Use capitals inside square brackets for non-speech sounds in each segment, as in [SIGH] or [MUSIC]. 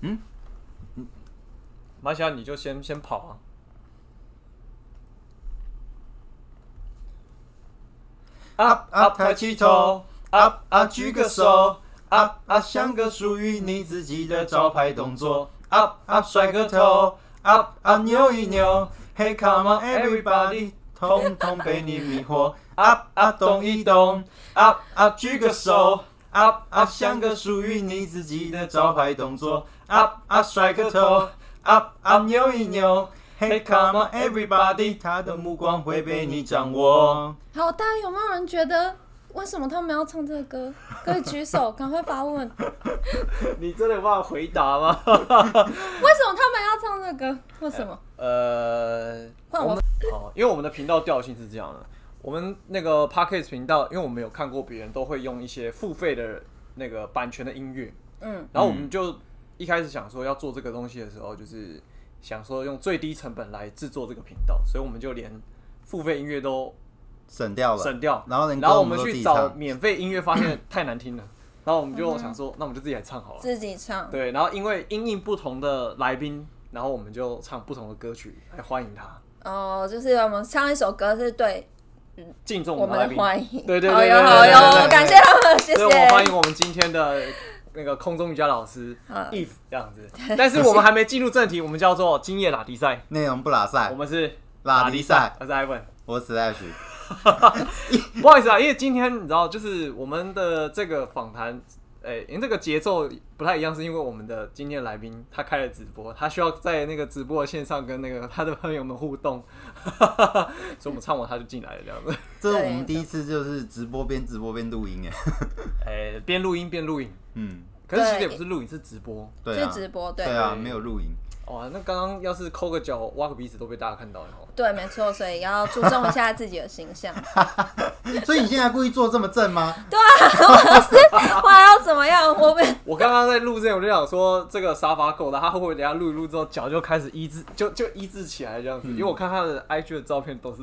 嗯嗯，马来西亚你就先先跑啊。up up 抬起头，up up 举个手，up up 像个属于你自己的招牌动作，up up 甩个头，up up 扭一扭，Hey come on everybody，统统被你迷惑，up up 动一动，up up 举个手，up up 像个属于你自己的招牌动作，up up 甩个头，up up 扭一扭。Hey, come on, everybody！他的目光会被你掌握。好，大家有没有人觉得为什么他们要唱这个歌？可以举手，赶快发问。[LAUGHS] 你真的有办法回答吗？[LAUGHS] 为什么他们要唱这个歌？为什么？呃，换我们好，因为我们的频道调性是这样的。我们那个 Podcast 频道，因为我们有看过别人都会用一些付费的那个版权的音乐，嗯，然后我们就一开始想说要做这个东西的时候，就是。想说用最低成本来制作这个频道，所以我们就连付费音乐都省掉了，省掉。然后，然后我们去找免费音乐，发现太难听了。[COUGHS] 然后我们就想说，那我们就自己来唱好了。自己唱。对，然后因为因应不同的来宾，然后我们就唱不同的歌曲来欢迎他。哦，就是我们唱一首歌是对敬重我们的欢迎。对对对，好哟好哟，感谢他们，谢谢。我们欢迎我们今天的。那个空中瑜伽老师，if 这样子，但是我们还没进入正题，我们叫做今夜拉迪赛，内容不拉赛，我们是拉迪赛，我是 Ivan，我是 Ash，[LAUGHS] [LAUGHS] 不好意思啊，因为今天你知道，就是我们的这个访谈，哎，因为这个节奏不太一样，是因为我们的今天来宾他开了直播，他需要在那个直播的线上跟那个他的朋友们互动，所以我们唱完他就进来了这样子。[LAUGHS] 这是我们第一次就是直播边直播边录音哎，[LAUGHS] 哎，边录音边录音。嗯，可是其实也不是录影，是直播，对是直播，对，对啊，没有录影。哇，那刚刚要是抠个脚、挖个鼻子都被大家看到了。对，没错，所以要注重一下自己的形象。[LAUGHS] 所以你现在故意做这么正吗？[LAUGHS] 对啊，我是我还要怎么样？我 [LAUGHS] 我刚刚在录之前我就想说，这个沙发够了，他会不会等下录一录之后脚就开始一字，就就一字起来这样子？因为我看他的 IG 的照片都是。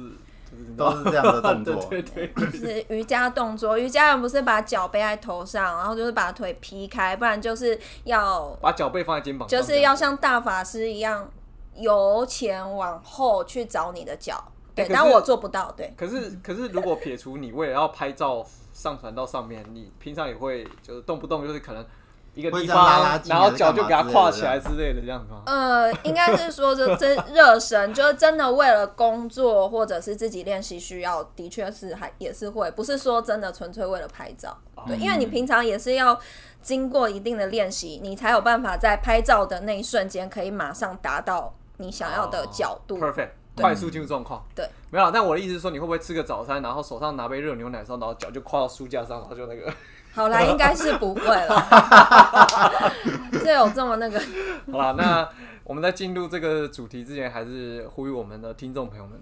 都是这样的动作，[LAUGHS] 对对，就是瑜伽动作。瑜伽人不是把脚背在头上，然后就是把腿劈开，不然就是要把脚背放在肩膀，就是要像大法师一样由前往后去找你的脚。对，但我做不到。对，可是可是如果撇除你为了要拍照上传到上面，你平常也会就是动不动就是可能。一个地方，然后脚就给它跨起来之类的这样子吗？呃，应该是说这真热身，就是真的为了工作或者是自己练习需要，的确是还也是会，不是说真的纯粹为了拍照。对，因为你平常也是要经过一定的练习，你才有办法在拍照的那一瞬间可以马上达到你想要的角度，perfect，快速进入状况。对，没有。但我的意思是说，你会不会吃个早餐，然后手上拿杯热牛奶，然后脚就跨到书架上，然后就那个。好啦，应该是不会了。[LAUGHS] 这有这么那个？好啦，那我们在进入这个主题之前，还是呼吁我们的听众朋友们，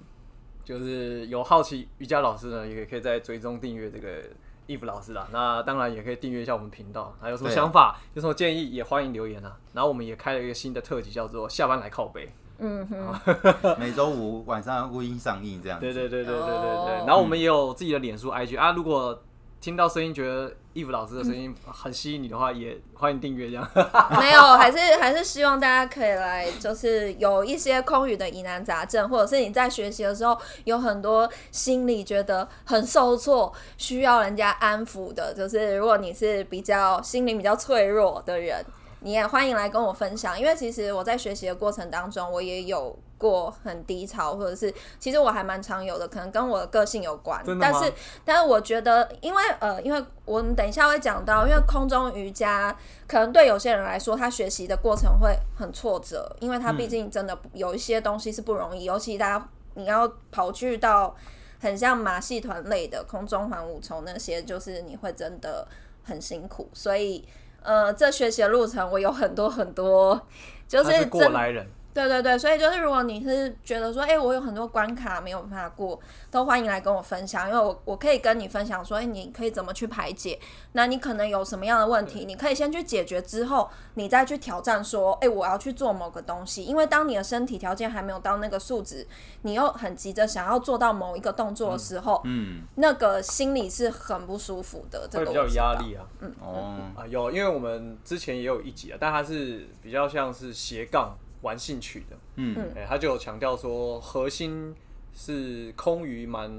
就是有好奇瑜伽老师呢，也可以在追踪订阅这个 Eve 老师啦。那当然也可以订阅一下我们频道。还有什么想法，有什么建议，也欢迎留言啊。然后我们也开了一个新的特辑，叫做下班来靠背。嗯哼，每周五晚上录音上映这样。对对对对对对对。然后我们也有自己的脸书 IG 啊，如果听到声音觉得。义父老师的声音很吸引你的话，也欢迎订阅这样。[LAUGHS] 没有，还是还是希望大家可以来，就是有一些空余的疑难杂症，或者是你在学习的时候有很多心里觉得很受挫，需要人家安抚的，就是如果你是比较心灵比较脆弱的人，你也欢迎来跟我分享。因为其实我在学习的过程当中，我也有。过很低潮，或者是其实我还蛮常有的，可能跟我的个性有关。但是，但是我觉得，因为呃，因为我们等一下会讲到，因为空中瑜伽可能对有些人来说，他学习的过程会很挫折，因为他毕竟真的有一些东西是不容易，尤其大家你要跑去到很像马戏团类的空中环五重那些，就是你会真的很辛苦。所以，呃，这学习的路程我有很多很多，就是过来人。对对对，所以就是如果你是觉得说，哎、我有很多关卡没有办法过，都欢迎来跟我分享，因为我我可以跟你分享说，哎、你可以怎么去排解，那你可能有什么样的问题，你可以先去解决之后，你再去挑战说，哎、我要去做某个东西，因为当你的身体条件还没有到那个数值，你又很急着想要做到某一个动作的时候，嗯，那个心里是很不舒服的，这个比较有。压力啊。嗯。哦，啊，有，因为我们之前也有一集啊，但它是比较像是斜杠玩兴趣的，嗯。哎、他就有强调说核心是空余蛮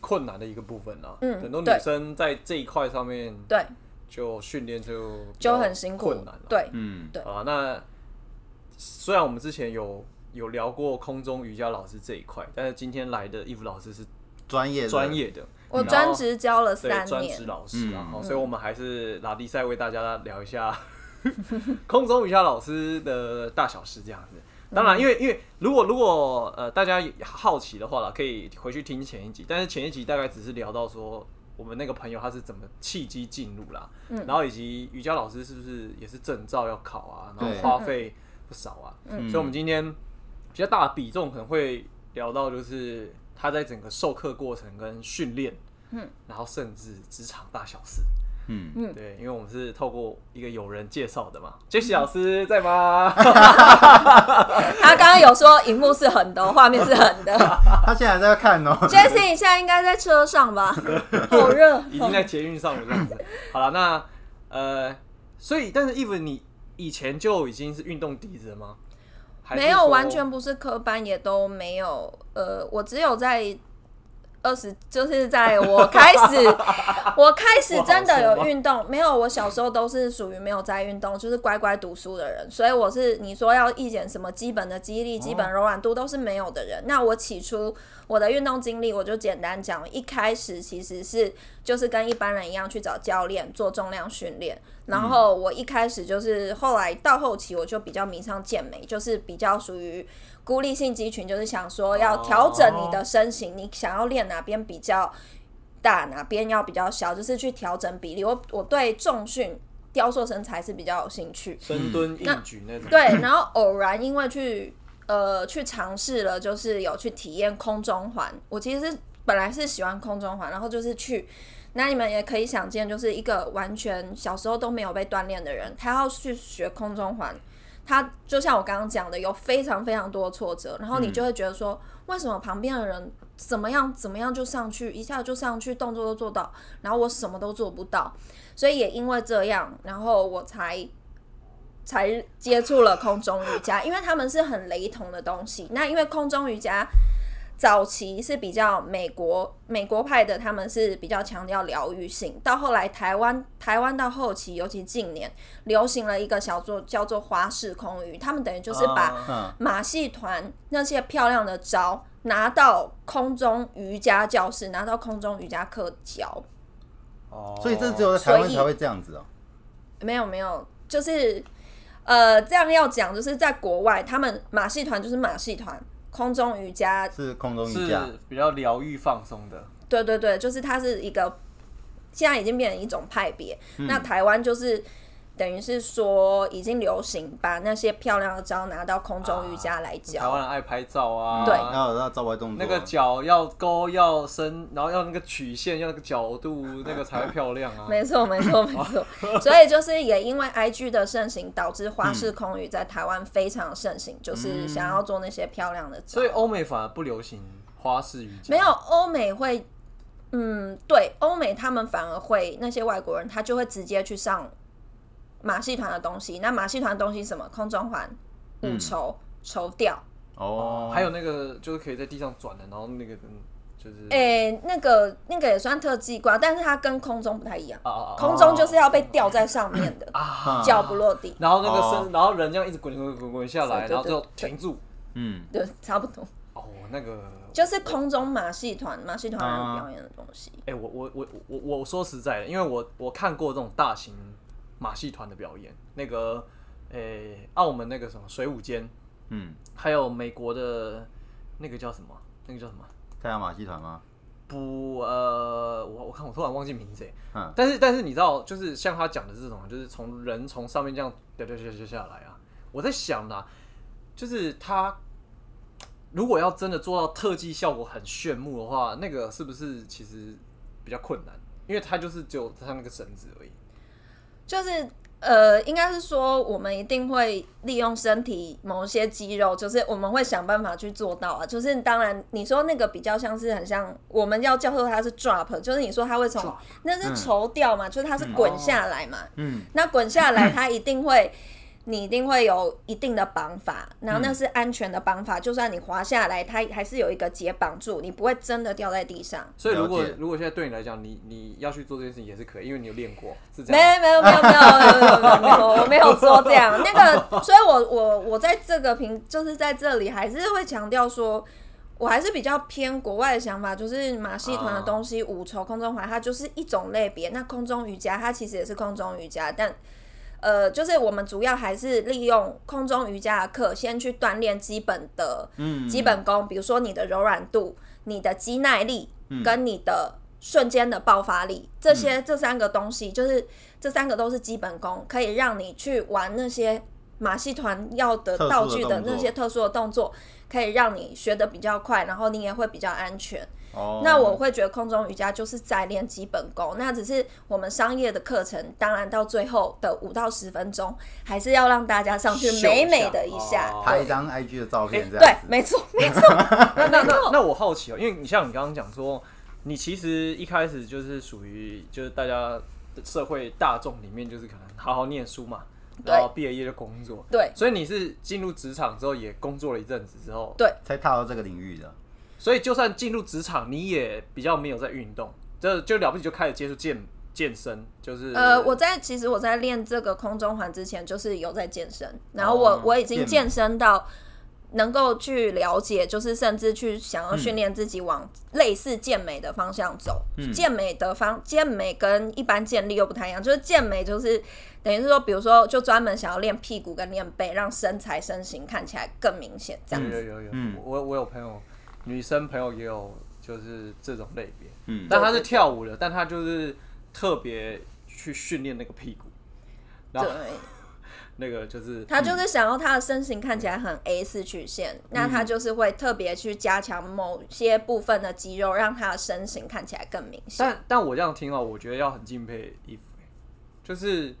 困难的一个部分啊，嗯很多女生在这一块上面对，就训练就就很辛苦困难了，，对，嗯，对。啊，那虽然我们之前有有聊过空中瑜伽老师这一块，但是今天来的义夫老师是专业的专，业的，我然后专职教了三年专职，老师啊，嗯。好所以我们还是拉迪赛为大家聊一下 [LAUGHS] 空中瑜伽老师的大小事这样子。当然，因为因为如果如果呃大家好奇的话啦，可以回去听前一集，但是前一集大概只是聊到说我们那个朋友他是怎么契机进入啦，嗯。然后以及瑜伽老师是不是也是证照要考啊，然后花费不少啊，嗯。所以我们今天比较大的比重可能会聊到就是他在整个授课过程跟训练，嗯，然后甚至职场大小事。嗯，嗯对，因为我们是透过一个友人介绍的嘛。杰西老师在吗？[LAUGHS] 他刚刚有说荧幕是横的哦，画面是横的。[LAUGHS] 他现在还在看哦，Jesse，你现在应该在车上吧？[LAUGHS] 好热。已经在捷运上了这样子。好了，那呃，所以但是 Eve 你以前就已经是运动底子了吗？还是没有，说完全不是科班，也都没有。呃，我只有在二十，就是在我开始，[LAUGHS] 我开始真的有运动。没有，我小时候都是属于没有在运动，就是乖乖读书的人。所以我是你说要一点什么基本的肌力、基本柔软度都是没有的人。那我起初我的运动经历，我就简单讲，一开始其实是就是跟一般人一样去找教练做重量训练。然后我一开始就是后来到后期，我就比较迷上健美，就是比较属于孤立性肌群，就是想说要调整你的身形，你想要练哪边比较大，哪边要比较小，就是去调整比例。我我对重训、雕塑身材是比较有兴趣。深蹲、硬举那种？对，然后偶然因为去呃去尝试了，就是有去体验空中环。我其实是本来是喜欢空中环，然后就是去。那你们也可以想见，就是一个完全小时候都没有被锻炼的人，他要去学空中环，他就像我刚刚讲的，有非常非常多的挫折，然后你就会觉得说，为什么旁边的人怎么样怎么样就上去，一下就上去，动作都做到，然后我什么都做不到，所以也因为这样，然后我才才接触了空中瑜伽，因为他们是很雷同的东西。那因为空中瑜伽早期是比较美国美国派的，他们是比较强调疗愈性。到后来台湾台湾到后期，尤其近年流行了一个小做叫做花式空余，他们等于就是把马戏团那些漂亮的招拿到空中瑜伽教室，拿到空中瑜伽课教。哦所以这只有在台湾才会这样子哦。没有没有，就是呃，这样要讲，就是在国外，他们马戏团就是马戏团，空中瑜伽，是空中瑜是伽，比较疗愈放松的。对对对，就是它是一个，现在已经变成一种派别。嗯那台湾就是等于是说已经流行把那些漂亮的招拿到空中瑜伽来教台。湾人爱拍照啊，对然后那招牌动作，那个脚要勾要伸，然后要那个曲线，要那个角度，那个才会漂亮啊。[LAUGHS] 没错，没错，没错。[LAUGHS] 所以就是也因为 IG 的盛行，导致花式空语在台湾非常盛行，就是想要做那些漂亮的招。所以欧美反而不流行花式瑜伽。没有欧美会，嗯，对，欧美他们反而会那些外国人，他就会直接去上马戏团的东西。那马戏团的东西什么？空中环、舞绸、绸吊。哦，还有那个就是可以在地上转的，然后那个嗯就是诶、那个那个也算特技挂，但是它跟空中不太一样。哦哦哦空中就是要被吊在上面的，啊，脚不落地，然后那个哦身，然后人这样一直滚滚滚滚下来，对对然后最后停住。嗯，对，差不多。哦，那个就是空中马戏团，马戏团表演的东西。哎、我我我我我说实在的，因为我我看过这种大型马戏团的表演，那个诶、澳门那个什么水舞间，嗯，还有美国的那个叫什么？那个叫什么？太阳马戏团吗？不，呃，我我看我突然忘记名字哎。嗯，但是但是你知道，就是像他讲的这种，就是从人从上面这样掉掉掉掉下来啊。我在想啦，就是他如果要真的做到特技效果很炫目的话，那个是不是其实比较困难？因为他就是只有它那个绳子而已。就是呃，应该是说我们一定会利用身体某些肌肉，就是我们会想办法去做到啊。就是当然，你说那个比较像是很像，我们要叫做它是 drop，就是你说它会从那是绸吊嘛，就是它是滚下来嘛。嗯，那滚下来，[COUGHS] 它一定会，你一定会有一定的绑法，然后那是安全的绑法，就算你滑下来，它还是有一个结绑住，你不会真的掉在地上。所以如果如果现在对你来讲，你你要去做这件事情也是可以，因为你有练过，是这没样。没有没有没有没有没有没有没有，我没有说 [LAUGHS] 这样。那个，所以我我我在这个平就是在这里还是会强调说。我还是比较偏国外的想法，就是马戏团的东西，五筹、空中环，它就是一种类别。那空中瑜伽，它其实也是空中瑜伽，但呃，就是我们主要还是利用空中瑜伽的课，先去锻炼基本的嗯基本功，比如说你的柔软度、你的肌耐力跟你的瞬间的爆发力，这些这三个东西，就是这三个都是基本功，可以让你去玩那些马戏团要的道具的那些特殊的动作，可以让你学的比较快，然后你也会比较安全。哦，那我会觉得空中瑜伽就是在练基本功，那只是我们商业的课程，当然到最后的五到十分钟，还是要让大家上去秀一下美美的一下哦。拍一张 IG 的照片这对样，子。没错，没错。那那 [LAUGHS] 那那我好奇哦、因为你像你刚刚讲说，你其实一开始就是属于就是大家的社会大众里面，就是可能好好念书嘛，对然后毕了业就工作，对所以你是进入职场之后也工作了一阵子之后，对才踏到这个领域的。所以就算进入职场，你也比较没有在运动，这就了不起就开始接触健健身，就是呃，我在其实我在练这个空中环之前，就是有在健身，然后我、哦我已经健身到能够去了解，就是甚至去想要训练自己往类似健美的方向走。健美的方健美跟一般健力又不太一样，就是健美就是等于是说，比如说就专门想要练屁股跟练背，让身材身形看起来更明显这样子。有有有有，嗯我我有朋友，女生朋友也有就是这种类别，嗯。但她是跳舞的，但她就是特别去训练那个屁股，然后对，[LAUGHS] 那个就是他就是想要他的身形看起来很 A 四曲线，那嗯他就是会特别去加强某些部分的肌肉，让他的身形看起来更明显。但但我这样听哦，我觉得要很敬佩衣服，就是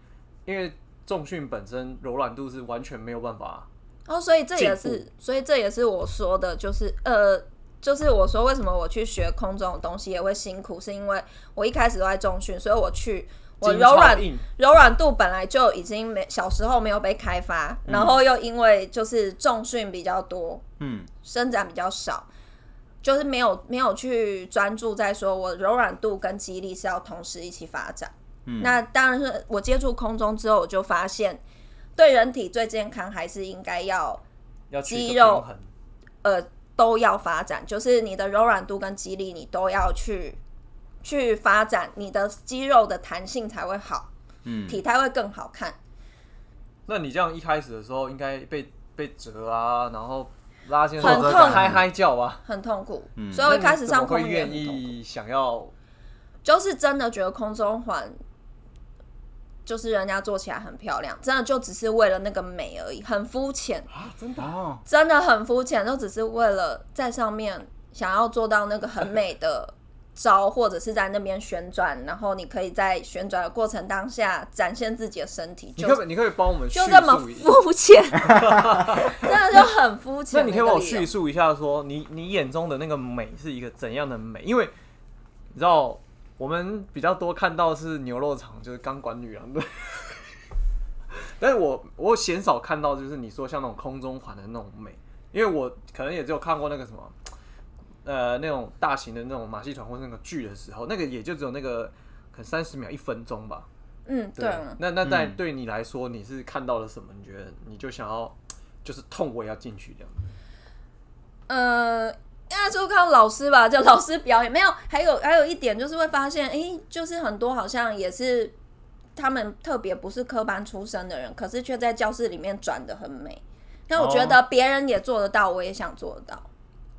因为重训本身柔软度是完全没有办法，哦，所以这也进是，所以这也是我说的，就是呃，就是我说为什么我去学空中的东西也会辛苦，是因为我一开始都在重训，所以我去我柔软柔软度本来就已经没小时候没有被开发，然后又因为就是重训比较多，嗯，伸展比较少，就是没有没有去专注在说我柔软度跟肌力是要同时一起发展。嗯。那当然是我接触空中之后，我就发现对人体最健康还是应该要肌肉呃都要发展，就是你的柔软度跟肌力你都要去去发展，你的肌肉的弹性才会好，嗯。体态会更好看。那你这样一开始的时候应该被被折啊，然后拉线很痛。嗨嗨叫啊，很痛苦，嗯。所以我一开始上空会空愿。意想要就是真的觉得空中环，就是人家做起来很漂亮，真的就只是为了那个美而已，很肤浅，啊？真的哦，真的很肤浅，都只是为了在上面想要做到那个很美的招，或者是在那边旋转，然后你可以在旋转的过程当下展现自己的身体，就你可你可以帮我们叙就这么？肤浅，[LAUGHS] 真的就很肤 [LAUGHS] 浅。那你可以帮我叙述？述一下说你你眼中的那个美是一个怎样的美？因为你知道我们比较多看到是牛肉厂，就是钢管女郎的。[LAUGHS] 但是我我鲜少看到，就是你说像那种空中环的那种美，因为我可能也只有看过那个什么，呃，那种大型的那种马戏团或是那个剧的时候，那个也就只有那个可能三十秒、一分钟吧。嗯，对。那那在嗯对你来说，你是看到了什么？你觉得你就想要就是痛我也要进去这样子？呃，应该就靠老师吧，叫老师表演没有。还有还有一点就是会发现，诶，就是很多好像也是他们特别不是科班出身的人，可是却在教室里面转的很美。那我觉得别人也做得到，我也想做得到。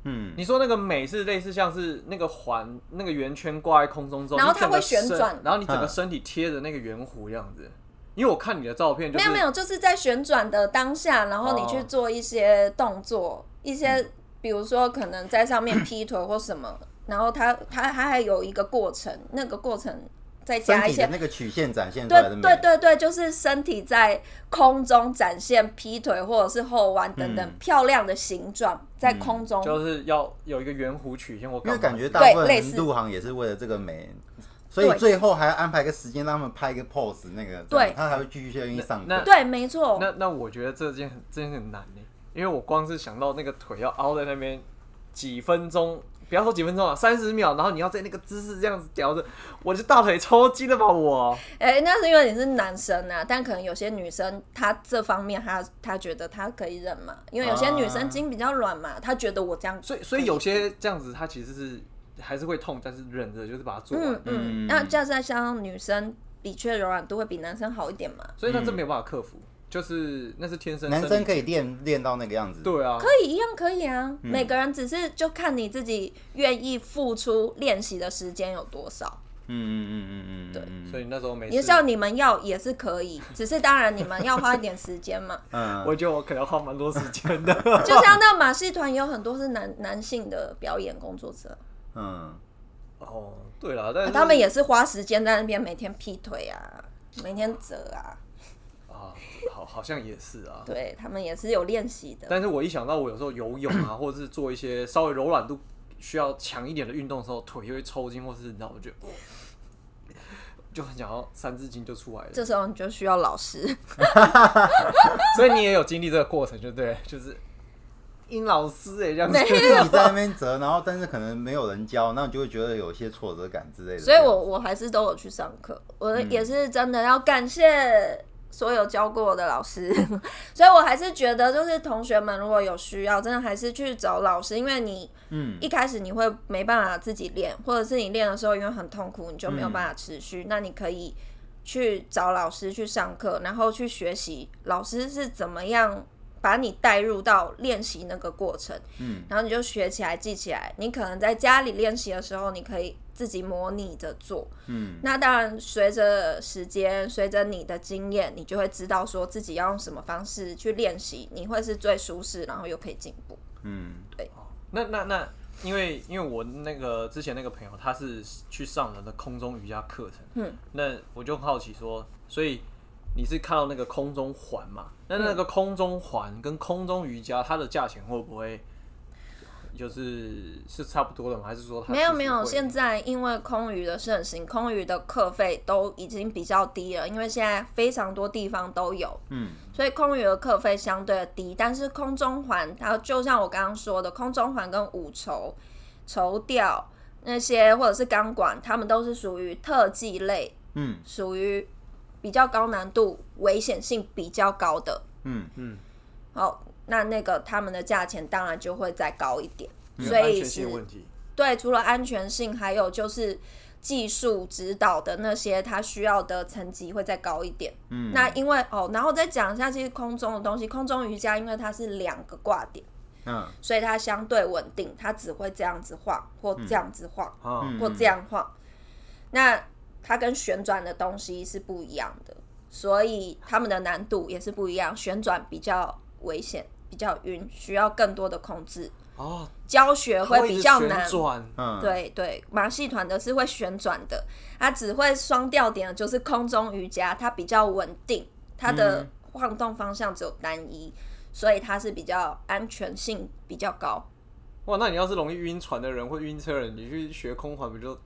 嗯，你说那个美是类似像是那个环那个圆圈挂在空中之后，然后它会旋转然后你整个嗯身体贴着那个圆弧这样子。因为我看你的照片，就是没有没有，就是在旋转的当下，然后你去哦做一些动作，一些比如说可能在上面 [CLEARS THROAT] 劈腿或什么，然后他他他还有一个过程，那个过程再加一些那个曲线展现出来的对，对对对，就是身体在空中展现劈腿或者是后弯等等、嗯漂亮的形状，在空中。就是要有一个圆弧曲线我因为感觉大部分人入行也是为了这个美，所以最后还要安排个时间让他们拍一个 pose，那个对他还会继续愿意上那课。对，没错。那那我觉得这件很真的很难呢，因为我光是想到那个腿要凹在那边几分钟，不要说几分钟啊，三十秒，然后你要在那个姿势这样子吊着，我就大腿抽筋了吧我？哎、那是因为你是男生啊，但可能有些女生她这方面她她觉得她可以忍嘛，因为有些女生筋比较软嘛，她觉得我这样可，所以所以有些这样子，她其实是还是会痛，但是忍着就是把它做完。嗯嗯，那加上像女生的确柔软度会比男生好一点嘛，所以那这没有办法克服，就是那是天生男生可以以练练到那个样子，对啊，可以一样可以啊，每个人只是就看你自己愿意付出练习的时间有多少。嗯嗯嗯嗯嗯，对嗯。所以那时候没事。也像你们要也是可以，只是当然你们要花一点时间嘛。[LAUGHS] 嗯，我觉得我可能要花蛮多时间的。[LAUGHS] 就像那马戏团也有很多是男男性的表演工作者，嗯，哦，对了，但是他们也是花时间在那边每天劈腿啊，每天折啊，啊，好好像也是啊。对他们也是有练习的。但是我一想到我有时候游泳啊，[CLEARS THROAT] 或者是做一些稍微柔软度需要强一点的运动的时候，腿就会抽筋，或是你知道，我就就很想要三字经就出来了。这时候你就需要老师，[LAUGHS] 所以你也有经历这个过程，就对，就是殷老师哎、这样子。没自己在那边折，然后但是可能没有人教，那你就会觉得有一些挫折感之类的。所以我我还是都有去上课，我也是真的要感谢所有教过我的老师，[LAUGHS] 所以我还是觉得就是同学们如果有需要，真的还是去找老师，因为你嗯一开始你会没办法自己练，或者是你练的时候因为很痛苦，你就没有办法持续，那你可以去找老师去上课，然后去学习老师是怎么样。把你带入到练习那个过程，嗯，然后你就学起来、记起来。你可能在家里练习的时候，你可以自己模拟着做，嗯。那当然，随着时间，随着你的经验，你就会知道说自己要用什么方式去练习，你会是最舒适，然后又可以进步。嗯。对。那那那，因为因为我那个之前那个朋友他是去上了那空中瑜伽课程，嗯，那我就好奇说，所以你是看到那个空中环嘛？那那个空中环跟空中瑜伽，它的价钱会不会就是是差不多的吗？还是说它没有没有，现在因为空余的盛行，空余的课费都已经比较低了，因为现在非常多地方都有，嗯所以空余的课费相对的低。但是空中环，它就像我刚刚说的，空中环跟五筹、绸吊那些或者是钢管，它们都是属于特技类，嗯属于比较高难度、危险性比较高的。嗯嗯，好，那那个他们的价钱当然就会再高一点。有所以。对，除了安全性，还有就是技术指导的那些，它需要的层级会再高一点。嗯，那因为哦，然后再讲一下，其实空中的东西，空中瑜伽因为它是两个挂点，嗯所以它相对稳定，它只会这样子晃，或这样子晃，或这样晃。那它跟旋转的东西是不一样的，所以它们的难度也是不一样。旋转比较危险，比较晕，需要更多的控制，哦，教学会比较难。转，嗯，对对，马戏团的是会旋转的，它只会双吊点的，就是空中瑜伽，它比较稳定，它的晃动方向只有单一，所以它是比较安全性比较高。哇，那你要是容易晕船的人或晕车人，你去学空环不就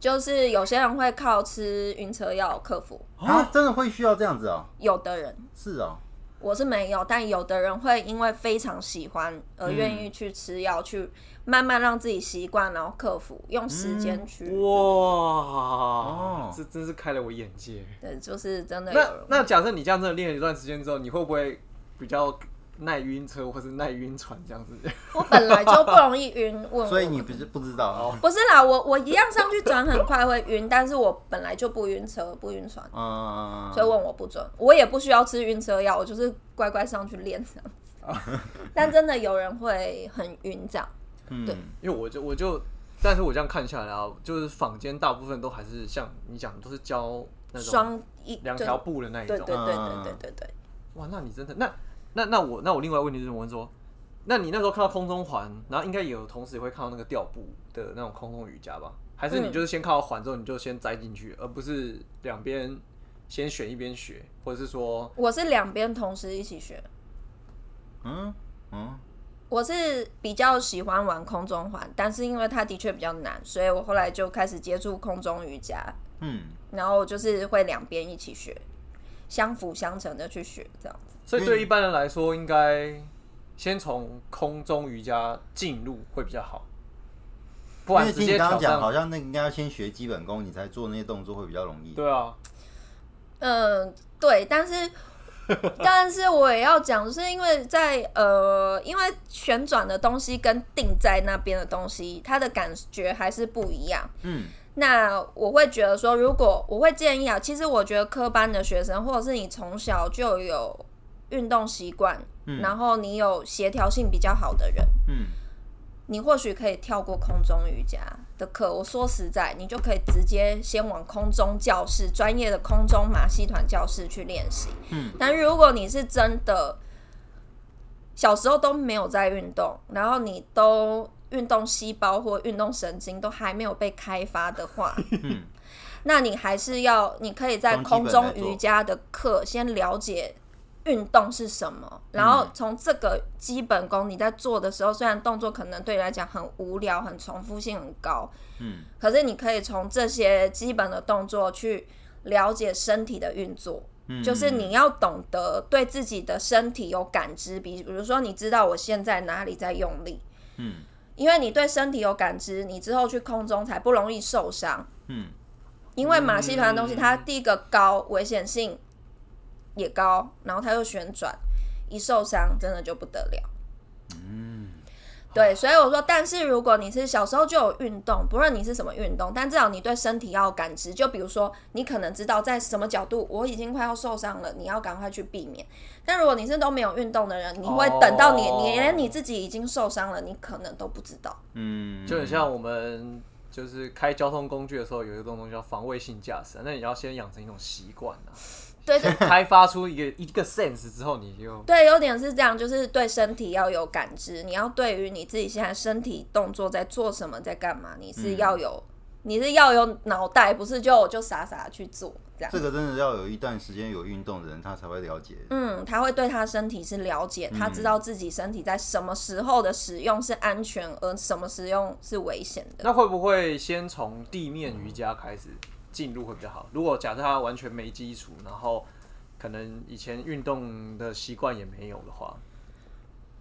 就是有些人会靠吃晕车药克服，啊，真的会需要这样子哦？有的人是哦，我是没有，但有的人会因为非常喜欢而愿意去吃药，去慢慢让自己习惯，然后克服，用时间去。哇？这真是开了我眼界。对，就是真的有那人那假设你这样真的练了一段时间之后，你会不会比较耐晕车或是耐晕船这样子？[LAUGHS] 我本来就不容易晕，问我所以你不是不知道哦？不是啦，我我一样上去转很快会晕，但是我本来就不晕车不晕船，嗯，所以问我不准，我也不需要吃晕车药，我就是乖乖上去练这样子。[LAUGHS] 但真的有人会很晕这样，嗯对因为我就我就，但是我这样看下来啊，就是坊间大部分都还是像你讲的，都是教那种双一两条布的那一种。对对对对嗯对对对。哇，那你真的那那那我那我另外问题就是我问说，那你那时候看到空中环，然后应该也有同时也会看到那个吊布的那种空中瑜伽吧？还是你嗯。就是先看到环之后你就先栽进去，而不是两边先选一边学，或者是说我是两边同时一起学，嗯？嗯，我是比较喜欢玩空中环，但是因为它的确比较难，所以我后来就开始接触空中瑜伽，嗯，然后就是会两边一起学，相辅相成的去学这样子。所以对一般人来说，应该先从空中瑜伽进入会比较好，不因为听然直接刚刚讲，好。像那个应该要先学基本功，你才做那些动作会比较容易。对啊，嗯，对，但是 [LAUGHS] 但是我也要讲，是因为在呃，因为旋转的东西跟定在那边的东西，它的感觉还是不一样。嗯那我会觉得说，如果我会建议啊，其实我觉得科班的学生，或者是你从小就有运动习惯，然后你有协调性比较好的人，嗯。你或许可以跳过空中瑜伽。的课。我说实在，你就可以直接先往空中教室、专业的空中马戏团教室去练习。嗯，但如果你是真的小时候都没有在运动，然后你都运动细胞或运动神经都还没有被开发的话，[LAUGHS] 嗯。那你还是要，你可以在空中瑜伽的课先了解运动是什么，然后从这个基本功你在做的时候，虽然动作可能对你来讲很无聊、很重复性很高，嗯。可是你可以从这些基本的动作去了解身体的运作。嗯，就是你要懂得对自己的身体有感知，比比如说你知道我现在哪里在用力，嗯。因为你对身体有感知，你之后去空中才不容易受伤。嗯。因为马戏团的东西，嗯。它第一个高，危险性也高，然后它又旋转，一受伤真的就不得了。嗯对，所以我说，但是如果你是小时候就有运动，不论你是什么运动，但至少你对身体要有感知。就比如说，你可能知道在什么角度我已经快要受伤了，你要赶快去避免。但如果你是都没有运动的人，你会等到你、哦你连你自己已经受伤了，你可能都不知道。嗯，就很像我们就是开交通工具的时候，有一种东西叫防卫性驾驶，那你要先养成一种习惯啊，[LAUGHS] 对，就开发出一个一个 sense 之后，你就对，有点是这样，就是对身体要有感知，你要对于你自己现在身体动作在做什么，在干嘛，你是要有，你是要有脑袋，不是就就傻傻去做这样这。个真的要有一段时间有运动的人，他才会了解。嗯，他会对他身体是了解，他知道自己身体在什么时候的使用是安全，而什么使用是危险的。那会不会先从地面瑜伽开始进入会比较好？如果假设他完全没基础，然后可能以前运动的习惯也没有的话，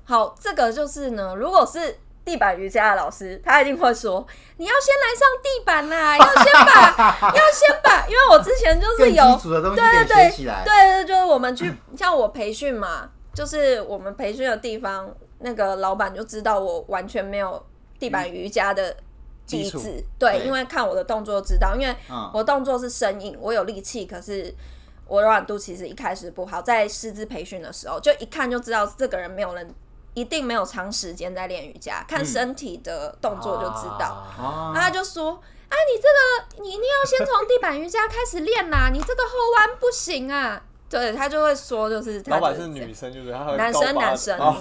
好，这个就是呢，如果是地板瑜伽的老师，他一定会说，你要先来上地板啦，[LAUGHS] 要先把，要先把，因为我之前就是有对对。对对，就是我们去像我培训嘛，就是我们培训的地方，那个老板就知道我完全没有地板瑜伽的底子，对，对因为看我的动作知道，因为嗯我动作是生硬，我有力气，可是。我柔软度其实一开始不好，在师资培训的时候，就一看就知道这个人没有人，一定没有长时间在练瑜伽，看身体的动作就知道。啊啊他就说：“啊，你这个你一定要先从地板瑜伽开始练啦，你这个后弯不行啊。”对他就会说，就是他老板就是女生，就是他会男生男生哦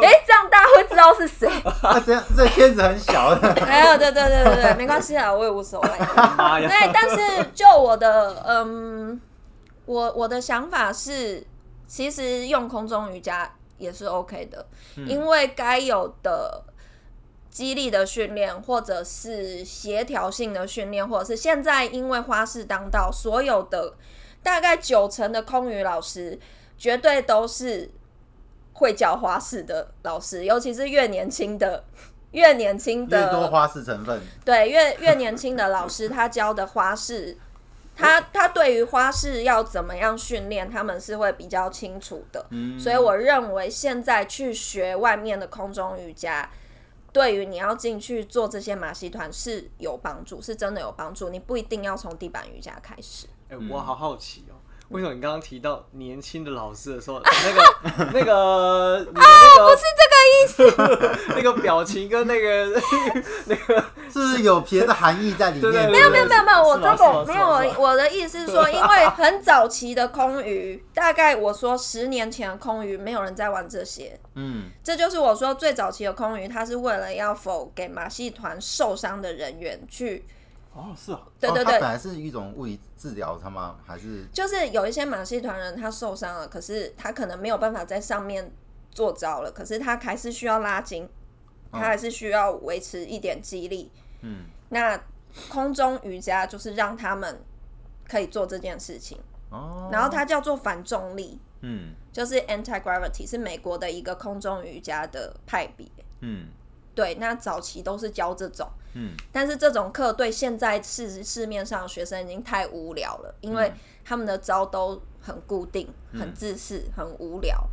哎、这样大家会知道是谁。那 [LAUGHS] 这样这圈子很小的。[LAUGHS] 没有，对对对对对，没关系啊，我也无所谓。对，但是就我的嗯，我我的想法是，其实用空中瑜伽也是 OK 的，因为该有的激励的训练，或者是协调性的训练，或者是现在因为花式当道，所有的大概九成的空余老师，绝对都是会教花式的老师，尤其是越年轻的。[LAUGHS] 越年轻的越多花式成分，对，越越年轻的老师，他教的花式，他他对于花式要怎么样训练，他们是会比较清楚的。嗯，所以我认为现在去学外面的空中瑜伽，对于你要进去做这些马戏团是有帮助，是真的有帮助。你不一定要从地板瑜伽开始。哎、我好好奇哦、为什么你刚刚提到年轻的老师的时候，那个那个你的那个、不是这个意思，[LAUGHS] 那个表情跟那个 [LAUGHS] 那个是不是有别的含义在里面？对对对没有没有没有没有，我这是吗是吗？个没有是吗？我我的意思是说，因为很早期的空余，大概我说十年前的空余，没有人在玩这些。嗯，这就是我说最早期的空余，它是为了要否给马戏团受伤的人员去，哦是啊，对对对。哦本，来是一种物理治疗，他吗？还是就是有一些马戏团人他受伤了，可是他可能没有办法在上面做招了，可是他还是需要拉筋，他还是需要维持一点肌力。嗯。那空中瑜伽就是让他们可以做这件事情，哦，然后它叫做反重力，嗯。就是 anti gravity，是美国的一个空中瑜伽的派别。嗯对，那早期都是教这种，嗯。但是这种课对现在市市面上的学生已经太无聊了，因为他们的招都很固定、很自私、很无聊，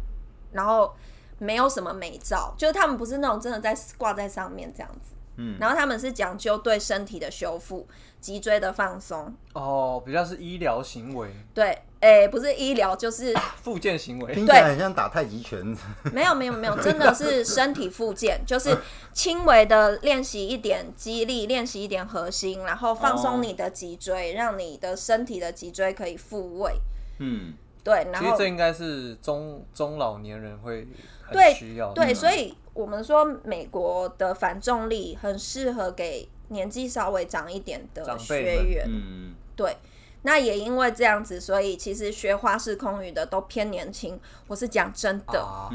然后没有什么美照，就是他们不是那种真的在挂在上面这样子，嗯然后他们是讲究对身体的修复、脊椎的放松，哦，比较是医疗行为、对，诶，不是医疗，就是 [COUGHS] 复健行为。听起来很像打太极拳。没有没有没有，[LAUGHS] 真的是身体复健，就是轻微的练习一点肌力，练习一点核心，然后放哦松你的脊椎，让你的身体的脊椎可以复位。嗯对，然后其实这应该是中中老年人会很对需要的。对，所以我们说美国的反重力很适合给年纪稍微长一点的学员。嗯对，那也因为这样子，所以其实学花式空语的都偏年轻。我是讲真的，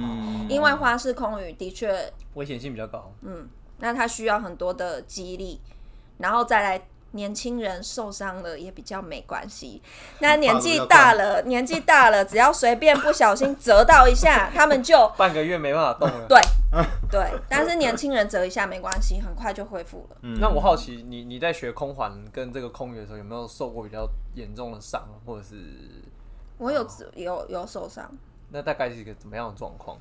因为花式空语的确危险性比较高。嗯那它需要很多的激励，然后再来年轻人受伤了也比较没关系。那年纪大了，年纪大了，只要随便不小心折到一下，[LAUGHS] 他们就半个月没办法动了。对 [LAUGHS] 对。但是年轻人折一下没关系，很快就恢复了。嗯那我好奇，你你在学空环跟这个空余的时候，有没有受过比较严重的伤，或者是我有有有受伤。那大概是一个怎么样的状况？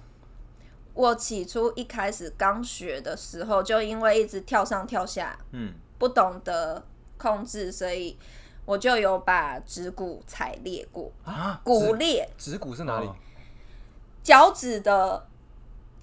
我起初一开始刚学的时候，就因为一直跳上跳下，嗯不懂得控制，所以我就有把指骨踩裂过，啊，骨裂。指骨是哪里？哦脚趾的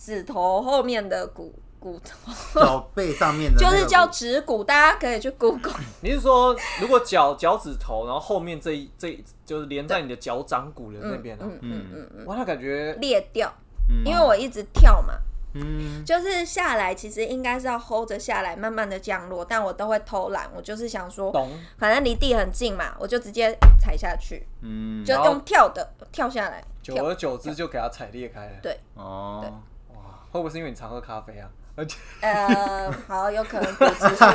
指头后面的骨骨头，脚背上面的那个就是叫指骨，大家可以去 Google。你是说，如果脚脚趾头，然后后面这一这一就是连在你的脚掌骨的那边啊？嗯嗯嗯嗯，哇，那感觉裂掉，嗯。因为我一直跳嘛，嗯。就是下来其实应该是要 hold 着下来，慢慢的降落，但我都会偷懒，我就是想说，懂。反正离地很近嘛，我就直接踩下去，嗯。就用跳的跳下来，跳。久而久之就给它踩裂开了。对，哦，哇，会不会是因为你常喝咖啡啊？而且呃，好，有可能骨质疏松，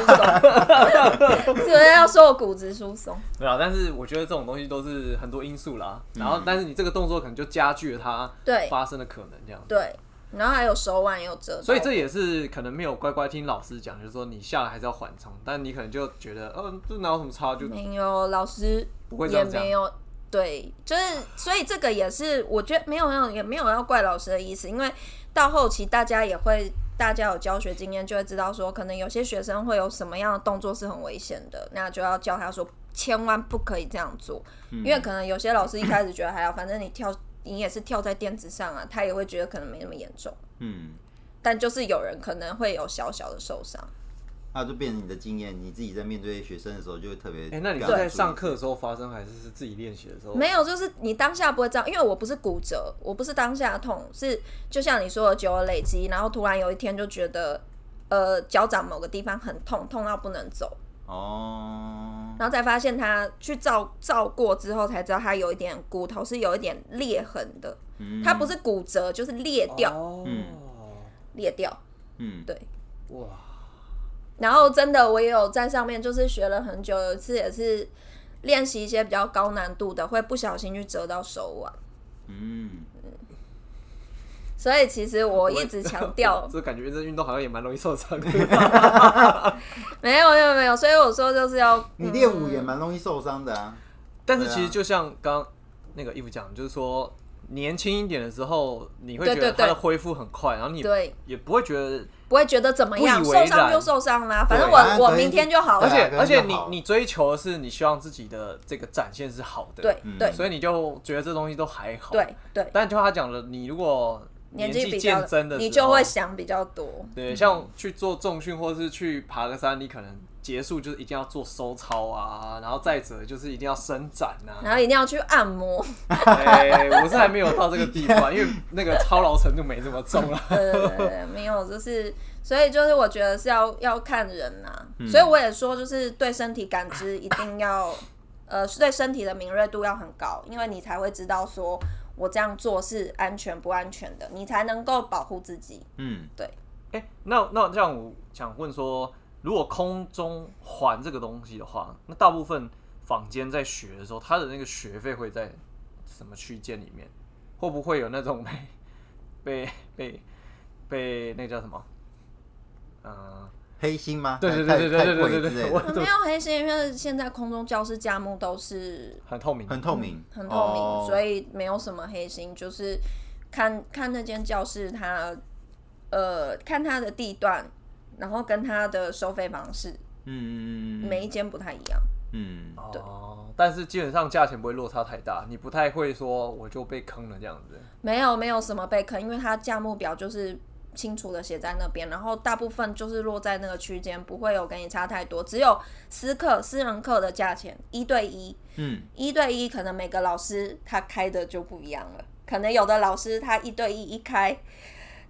是不是要说我骨质疏松？没有啊，但是我觉得这种东西都是很多因素啦。然后，但是你这个动作可能就加剧了它对发生的可能，这样。对，然后还有手腕也有折，所以这也是可能没有乖乖听老师讲，就是说你下来还是要缓冲，但你可能就觉得，呃，这哪有什么差，就没有老师不会这样讲没有。对，就是所以这个也是，我觉得没有没有也没有要怪老师的意思，因为到后期大家也会，大家有教学经验就会知道说，可能有些学生会有什么样的动作是很危险的，那就要教他说千万不可以这样做，因为可能有些老师一开始觉得还好，反正你跳你也是跳在垫子上啊，他也会觉得可能没那么严重，嗯，但就是有人可能会有小小的受伤。那就变成你的经验，你自己在面对学生的时候就会特别。哎、那你是在上课的时候发生，还是是自己练习的时候？没有，就是你当下不会这样，因为我不是骨折，我不是当下痛，是就像你说的久而累积，然后突然有一天就觉得，呃，脚掌某个地方很痛，痛到不能走，哦，然后才发现他去照照过之后才知道他有一点骨头是有一点裂痕的，嗯它不是骨折就是裂掉，哦，裂掉，嗯，对。哇，然后真的我也有在上面就是学了很久，有一次也是练习一些比较高难度的，会不小心去折到手腕。嗯，所以其实我一直强调，[LAUGHS] 这感觉这运动好像也蛮容易受伤的。[LAUGHS] 没有没有没有，所以我说就是要你练舞也蛮容易受伤的啊。但是其实就像刚刚那个衣服讲，就是说年轻一点的时候，你会觉得它的恢复很快，然后你对，也不会觉得，不会觉得怎么样，受伤就受伤啦，反正我我明天就好了而。且而且你你追求的是你希望自己的这个展现是好的，嗯对对所以你就觉得这东西都还好，。对对，但就他讲的，你如果年纪比较渐增的，你就会想比较多。对，像去做重训或是去爬个山，你可能结束就是一定要做收操啊，然后再者就是一定要伸展啊。然后一定要去按摩，哎，我是还没有到这个地步啊，因为那个操劳程度没这么重啊。[LAUGHS] 对对对对，没有，就是所以就是我觉得是要要看人呐、嗯所以我也说就是对身体感知一定要，呃，对身体的敏锐度要很高，因为你才会知道说我这样做是安全不安全的，你才能够保护自己。嗯，对哎、那那这样我想问说，如果空中环这个东西的话，那大部分坊间在学的时候，他的那个学费会在什么区间里面？会不会有那种被 [LAUGHS] 被被被那个叫什么？嗯、黑心吗？对对太对对对对对对没有黑心，因为现在空中教室价目都是很透明，很透明，很透明，哦所以没有什么黑心，就是看看那间教室它，呃，看它的地段，然后跟它的收费方式，嗯嗯嗯每一间不太一样。嗯哦，但是基本上价钱不会落差太大，你不太会说我就被坑了这样子。没有没有什么被坑，因为它价目表就是清楚的写在那边，然后大部分就是落在那个区间，不会有跟你差太多，只有私课私人课的价钱一对一，嗯一对一可能每个老师他开的就不一样了，可能有的老师他一对一一开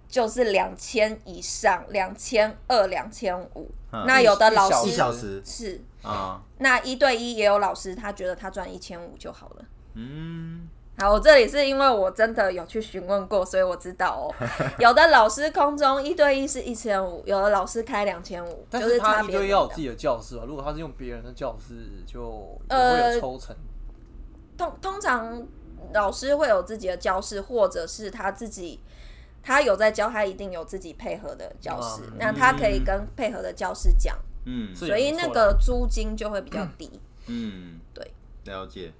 就是两千以上，两千二、两千五，嗯。那有的老师小时。是。啊。那一对一也有老师他觉得他赚一千五就好了。嗯。好，我这里是因为我真的有去询问过，所以我知道哦。[LAUGHS] 有的老师空中一对一是一千五，有的老师开两千五，但就是他一对一要有自己的教室啊，如果他是用别人的教室，就呃会有抽成。通通常老师会有自己的教室，或者是他自己他有在教，他一定有自己配合的教室，嗯。那他可以跟配合的教室讲，嗯。所以那个租金就会比较低。嗯，对，了解。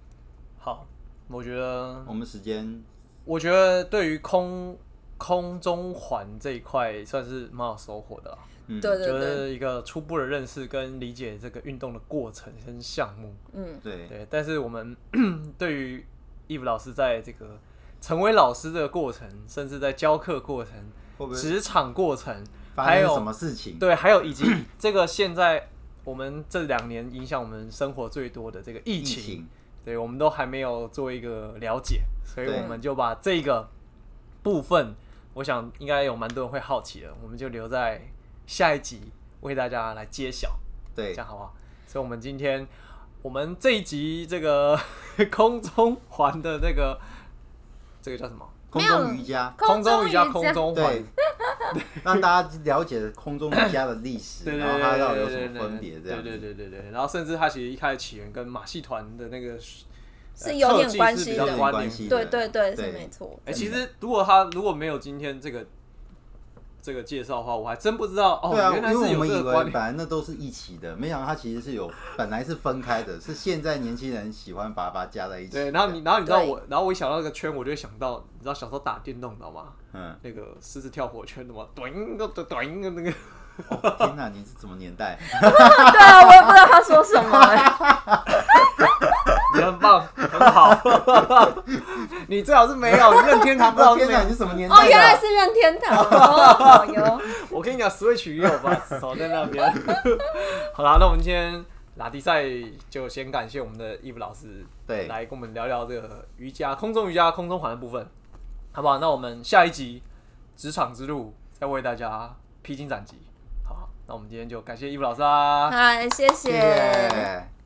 好，我觉得我们时间我觉得对于空空中环这一块算是蛮有收获的啦，嗯。就对对。对，是一个初步的认识跟理解这个运动的过程跟项目。嗯，对。对，但是我们 [CLEARS THROAT] 对于 Eve 老师在这个成为老师这个过程，甚至在教课过程、会不会职场过程，发还有什么事情？对，还有以及 [COUGHS] 这个现在我们这两年影响我们生活最多的这个疫疫情，情对我们都还没有做一个了解，所以对我们就把这个部分，我想应该有蛮多人会好奇的，我们就留在下一集为大家来揭晓，对这样好不好？所以，我们今天我们这一集这个 [LAUGHS] 空中环的那个这个叫什么？空中瑜伽，空中瑜伽、空空中环对，[LAUGHS] 让大家了解空中瑜伽的历史，对对然后它到底有对对什么分别，这样对。对对对对，然后甚至它其实一开始起源跟马戏团的那个是呃有点关系的。是比较关联关系对对对，对是没错。哎、其实如果他如果没有今天这个这个介绍的话，我还真不知道哦，对啊，原来是有因为我们以这个。为本来那都是一起的，没想到它其实是有本来是分开的，是现在年轻人喜欢把它把加在一起。对，然后你，然后你知道我，然后我一想到那个圈，我就想到，你知道小时候打电动，你知道吗？嗯，那个狮子跳火圈的嘛，短个短短的那个，哦天哪，你是什么年代？[LAUGHS] 对啊，我也不知道他说什么、哎你很棒，很好。[LAUGHS] 你最好是没有，你任天堂不知道哦天堂，是没有你。是什么年代？哦，原来。是任天堂哦，有。[LAUGHS] 我跟你讲，Switch 也有吧，少在那边。[LAUGHS] 好啦，那我们今天拉迪赛就先感谢我们的伊芙老师，对来跟我们聊聊这个瑜伽、空中瑜伽、空中环的部分，好不好？那我们下一集职场之路再为大家披荆斩棘。好，那我们今天就感谢伊芙老师啦。嗨，谢谢谢。